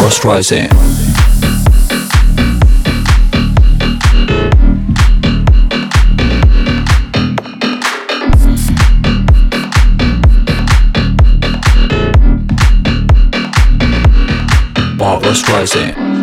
Barbara Streisand. Barbara Streisand.